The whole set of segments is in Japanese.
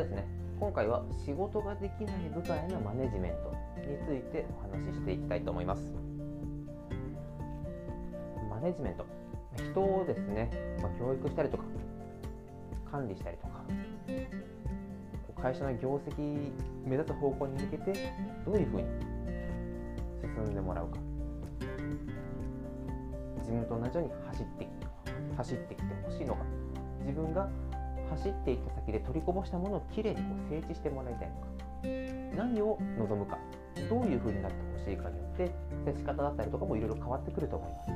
ですね。今回は仕事ができない部下へのマネジメントについてお話ししていきたいと思います。マネジメント。人をですね、まあ、教育したりとか管理したりとか会社の業績目指す方向に向けてどういうふうに進んでもらうか。自分と同じように走って走ってきてほしいのか。自分が走っていった先で取りこぼしたものをきれいにこう整地してもらいたいのか。何を望むか。どういうふうになってほしいかによって接し方だったりとかもいろいろ変わってくると思います。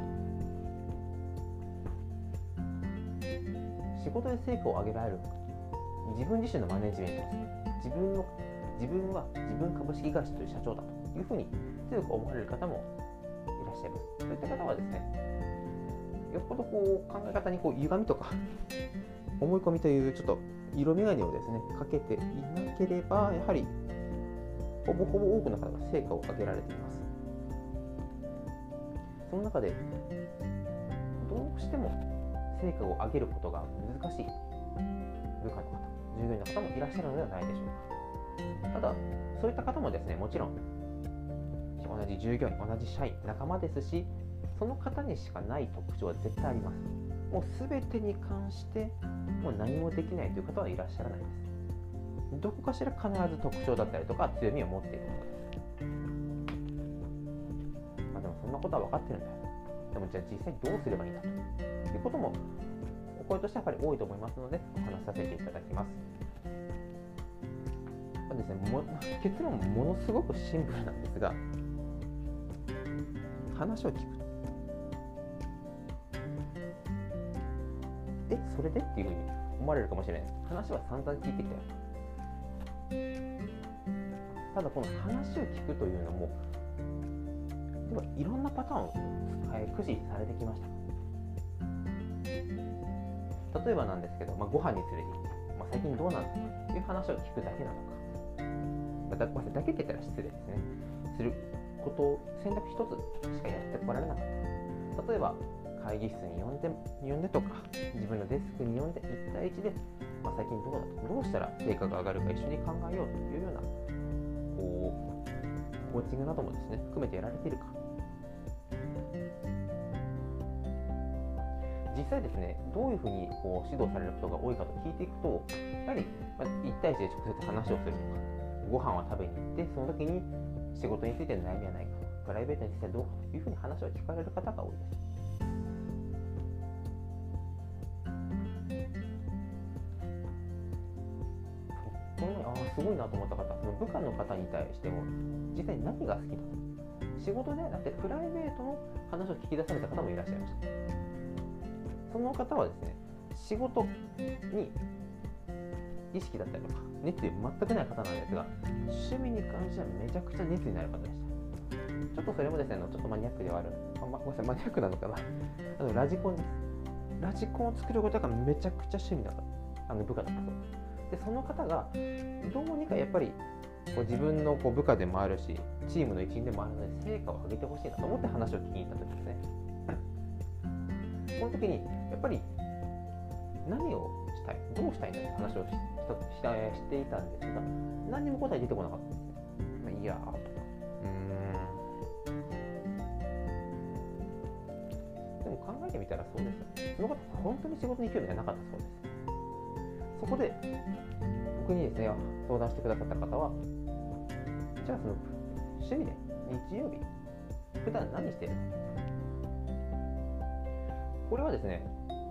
仕事で成果を上げられる自分自身のマネジメントをす自分の自分は自分株式会社という社長だというふうに強く思われる方もいらっしゃいます。そういった方はですねよっぽどこう考え方にこう歪みとか思い込みというちょっと色眼鏡をですねかけていなければやはりほぼほぼ多くの方が成果を上げられています。その中でどうしても成果を上げることが難しい部下の方従業員の方もいらっしゃるのではないでしょうか。ただそういった方もですねもちろん同じ従業員同じ社員仲間ですしその方にしかない特徴は絶対あります。もう全てに関してもう何もできないという方はいらっしゃらないですどこかしら必ず特徴だったりとか強みを持っていることですまあでもそんなことは分かってるんだよでもじゃあ実際どうすればいいんだということもお声としてはやっぱり多いと思いますのでお話しさせていただきますまあですね、も結論ものすごくシンプルなんですが話を聞くえそれでっていうふうに思われるかもしれないです。話は散々聞いてきたよ。ただこの話を聞くというのもではいろんなパターンを、え駆使されてきました。例えばなんですけど、まあ、ご飯に連れて行って、まあ、最近どうなんだという話を聞くだけなのか、まあ、だだけって言ったら失礼ですね。することを選択一つしかやってこられなかった。例えば会議室に呼んで呼んでとか自分のデスクに呼んで1対1で、まあ、最近どうだとどうしたら成果が上がるか一緒に考えようというようなこうコーチングなどもですね含めてやられているか実際ですねどういうふうにこう指導されることが多いかと聞いていくとやはり、1対1で直接話をするとかご飯を食べに行ってその時に仕事についての悩みはないかプライベートについてはどうかというふうに話を聞かれる方が多いです。この前あすごいなと思った方その部下の方に対しても実際何が好きだと。仕事ではなくてプライベートの話を聞き出された方もいらっしゃいました。その方はですね仕事に意識だったりとか熱意全くない方なんですが趣味に関してはめちゃくちゃ熱意のある方でした。ちょっとそれもですねちょっとマニアックではある。あ、ま、ごめんなさいマニアックなのかな。あのラジコンですラジコンを作ることがめちゃくちゃ趣味な方あの部下だったそうですでその方がどうにかやっぱりこう自分のこう部下でもあるしチームの一員でもあるので成果を上げてほしいなと思って話を聞きに行った時ですね。この時にやっぱり何をしたいどうしたいんだって話をししたしていたんですが何にも答え出てこなかったんですね、まあ、いやーとか。うん。でも考えてみたらそうですよ。その方本当に仕事に興味がなかったそうです。そこで僕にですね相談してくださった方はじゃあその趣味で日曜日普段何してる？これはですね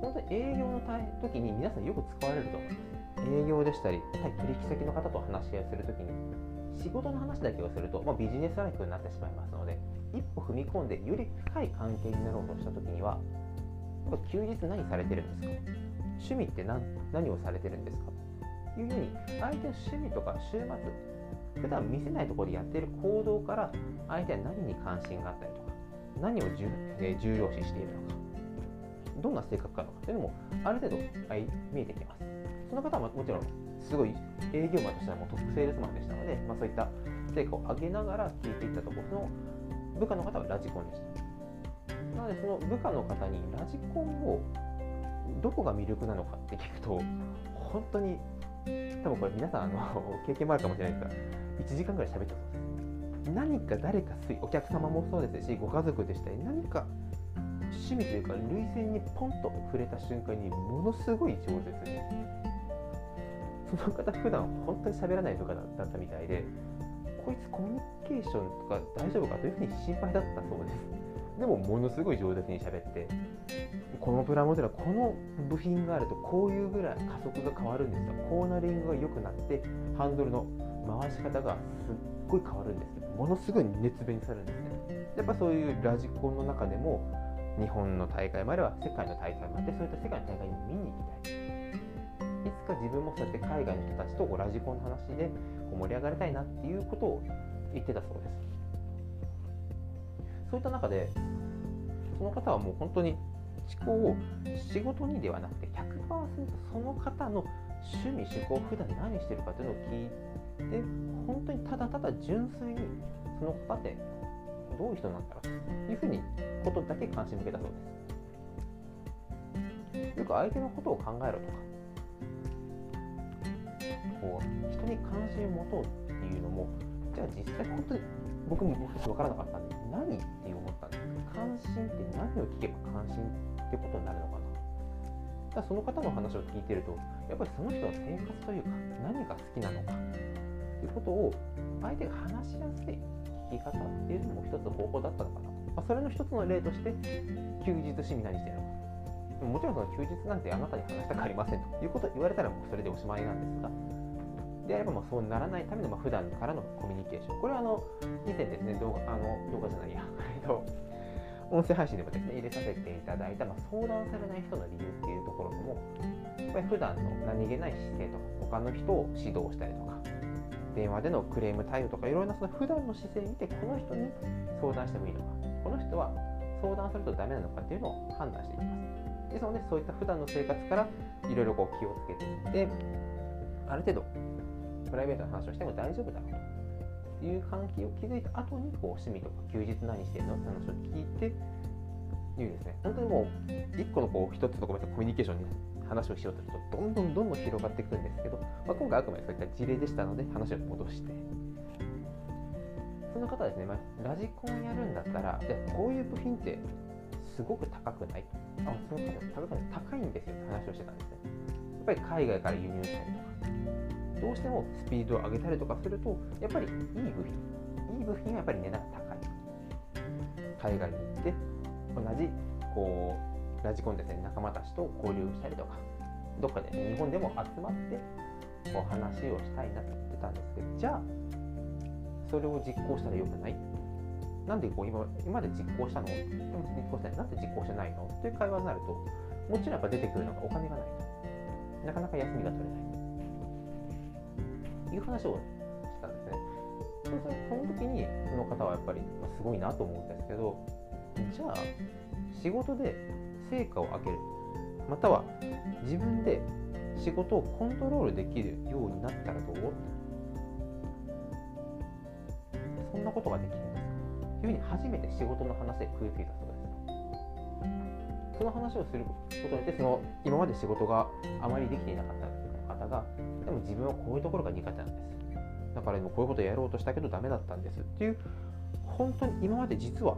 本当に営業の時に皆さんよく使われると。思います営業でしたり対取引先の方と話し合いをするときに仕事の話だけをすると、まあ、ビジネスライフになってしまいますので一歩踏み込んでより深い関係になろうとしたときには休日何されてるんですか？趣味って何？何をされてるんですかというように相手の趣味とか週末普段見せないところでやっている行動から相手は何に関心があったりとか何を重,、え、重要視しているのかどんな性格かとかというのもある程度見えてきます。その方はもちろんすごい営業マンとしてはもうトップセールスマンでしたので、まあ、そういった成果を上げながら聞いていったところその部下の方はラジコンでしたなのでその部下の方にラジコンをどこが魅力なのかって聞くと本当に多分これ皆さんあの 経験もあるかもしれないですが1時間ぐらい喋ったそうです何か誰かお客様もそうですしご家族でしたり何か趣味というか涙腺にポンと触れた瞬間にものすごい饒舌にその方普段本当に喋らないとかだったみたいでこいつコミュニケーションとか大丈夫かというふうに心配だったそうです。でもものすごい上手に喋ってこのプラモデルはこの部品があるとこういうぐらい加速が変わるんですよ。コーナリングが良くなってハンドルの回し方がすっごい変わるんですものすごい熱弁されるんですねやっぱそういうラジコンの中でも日本の大会もあれば世界の大会もあってそういった世界の大会に見に行きたい。いつか自分もそうやって海外の人たちとラジコンの話で盛り上がりたいなっていうことを言ってたそうです。そういった中でその方はもう本当に思考を仕事にではなくて100%その方の趣味趣向普段何してるかというのを聞いて本当にただただ純粋にその方ってどういう人なんだろうというふうにことだけ関心向けたそうです。よく相手のことを考えろとかこう人に関心を持とうっていうのもじゃあ実際本当に僕も分からなかったんで何って思ったんです関心って何を聞けば関心っていうことになるのかな。だその方の話を聞いてるとやっぱりその人の生活というか何が好きなのかということを相手が話しやすい聞き方っていうのも一つ方法だったのかな、まあ、それの一つの例として休日趣味何してるの。かもちろんその休日なんてあなたに話したくありませんと。いうことを言われたらもうそれでおしまいなんですが。であればまあそうならないためのまあ普段からのコミュニケーション。これはあの以前ですね動画あの動画じゃないや。音声配信でもですね入れさせていただいた、まあ、相談されない人の理由っていうところでもやっぱり普段の何気ない姿勢とか他の人を指導したりとか電話でのクレーム対応とかいろいろなその普段の姿勢見てこの人に相談してもいいのかこの人は相談するとダメなのかっていうのを判断していきます。ですのでそういった普段の生活からいろいろこう気をつけていってある程度プライベートな話をしても大丈夫だろうと。いう関係を築いた後にこう趣味とか休日何してるのって話を聞いていうですね。本当にもう一個のこう一つのコミュニケーションに話をしようとするとどんどんどんどん広がっていくんですけど、まあ、今回あくまでそういった事例でしたので話を戻して。その方はですね、まあ、ラジコンやるんだったらでこういう部品ってすごく高くない？あその方高くない。高いんですよって話をしてたんですね。やっぱり海外から輸入したりとか。どうしてもスピードを上げたりとかするとやっぱりいい部品いい部品はやっぱり値段が高い。海外に行って同じこうラジコンですね仲間たちと交流したりとかどっかで、ね、日本でも集まってこう話をしたいなって言ってたんですけどじゃあそれを実行したらよくない？なんでこう今今まで実行したの？でも実行したいなんで実行してないの？っていう会話になるともちろんやっぱ出てくるのがお金がないと。なかなか休みが取れない。いう話をしたんですね。そうするとその時にその方はやっぱりすごいなと思うんですけどじゃあ仕事で成果を上げるまたは自分で仕事をコントロールできるようになったらどう？そんなことができるんですか？というふうに初めて仕事の話で食いついたそうです。その話をすることによってその今まで仕事があまりできていなかった方がでも自分はこういうところが苦手なんです。だから今こういうことをやろうとしたけどダメだったんです。っていう本当に今まで実は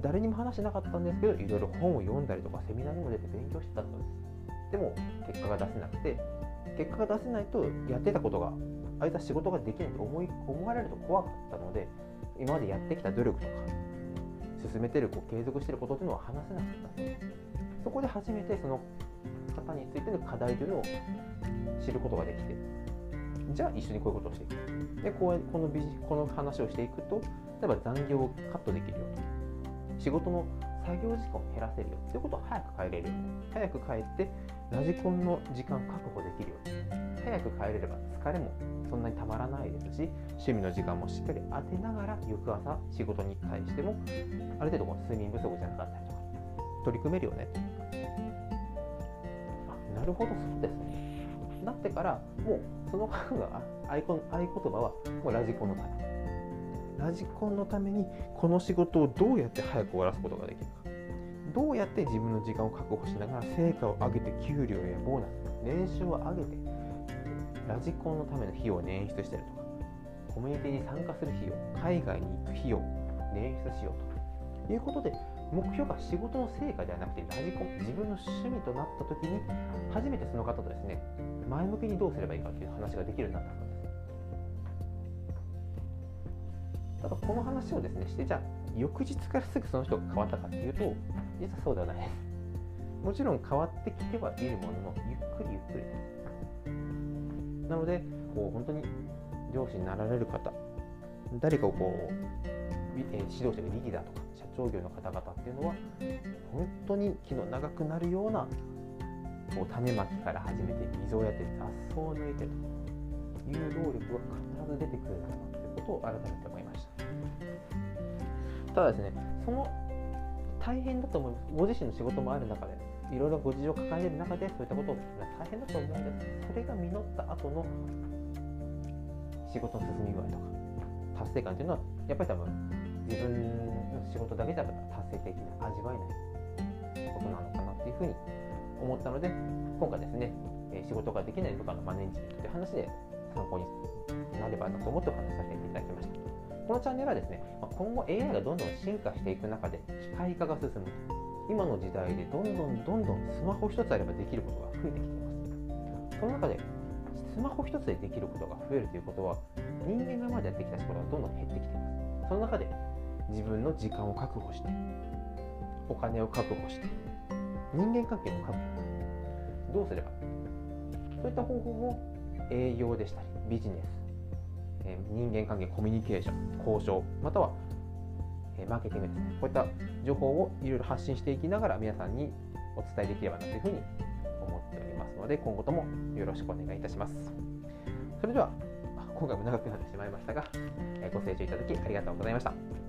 誰にも話してなかったんですけどいろいろ本を読んだりとかセミナーにも出て勉強してたそうです。でも結果が出せなくて結果が出せないとやってたことがあいつは仕事ができないと思い思われると怖かったので今までやってきた努力とか進めてるこう継続してることというのは話せなかったそうです。そこで初めてその方についての課題というのを知ることができてじゃあ一緒にこういうことをしていく。でこうこのビジこの話をしていくと例えば残業をカットできるよと仕事の作業時間を減らせるよということは早く帰れるよ早く帰ってラジコンの時間確保できるよ早く帰れれば疲れもそんなにたまらないですし趣味の時間もしっかり当てながら翌朝仕事に対してもある程度こう睡眠不足じゃなかったりとか取り組めるよね。あなるほどそうですねなってからもうその方が合言葉はもうラジコンのためラジコンのためにこの仕事をどうやって早く終わらすことができるか。どうやって自分の時間を確保しながら成果を上げて給料やボーナス年収を上げてラジコンのための費用を捻出したりとかコミュニティに参加する費用海外に行く費用を捻出しようということで目標が仕事の成果ではなくてラジコン自分の趣味となった時に初めてその方とですね前向きにどうすればいいかという話ができるようになったそうです。ただこの話をですねしてじゃあ翌日からすぐその人が変わったかっていうと実はそうではないです。もちろん変わってきてはいるもののゆっくりゆっくりです。なのでこう本当に上司になられる方誰かをこう指導者がリーダーとか社長業の方々っていうのは本当に気の長くなるようなこう種まきから始めて水をやって雑草を抜いてという労力は必ず出てくるんだなということを改めて思いました。ただですねその大変だと思います。ご自身の仕事もある中でいろいろご事情を抱える中でそういったことを大変だと思うんです。それが実った後の仕事の進み具合とか達成感というのはやっぱり多分自分仕事だけじゃ達成的に味わえないことなのかなっていうふうに思ったので今回ですね仕事ができない部下のマネージメントという話で参考になればなと思ってお話しさせていただきました。このチャンネルはですね今後 AI がどんどん進化していく中で機械化が進む。今の時代でどんどんどんどんスマホ一つあればできることが増えてきています。その中でスマホ一つでできることが増えるということは人間がまでやってきた仕事がどんどん減ってきています。その中で自分の時間を確保してお金を確保して人間関係も確保。どうすれば？そういった方法を営業でしたりビジネス、え人間関係コミュニケーション交渉または、えマーケティングですね。こういった情報をいろいろ発信していきながら皆さんにお伝えできればなというふうに思っておりますので今後ともよろしくお願いいたします。それでは今回も長くなってしまいましたがご清聴いただきありがとうございました。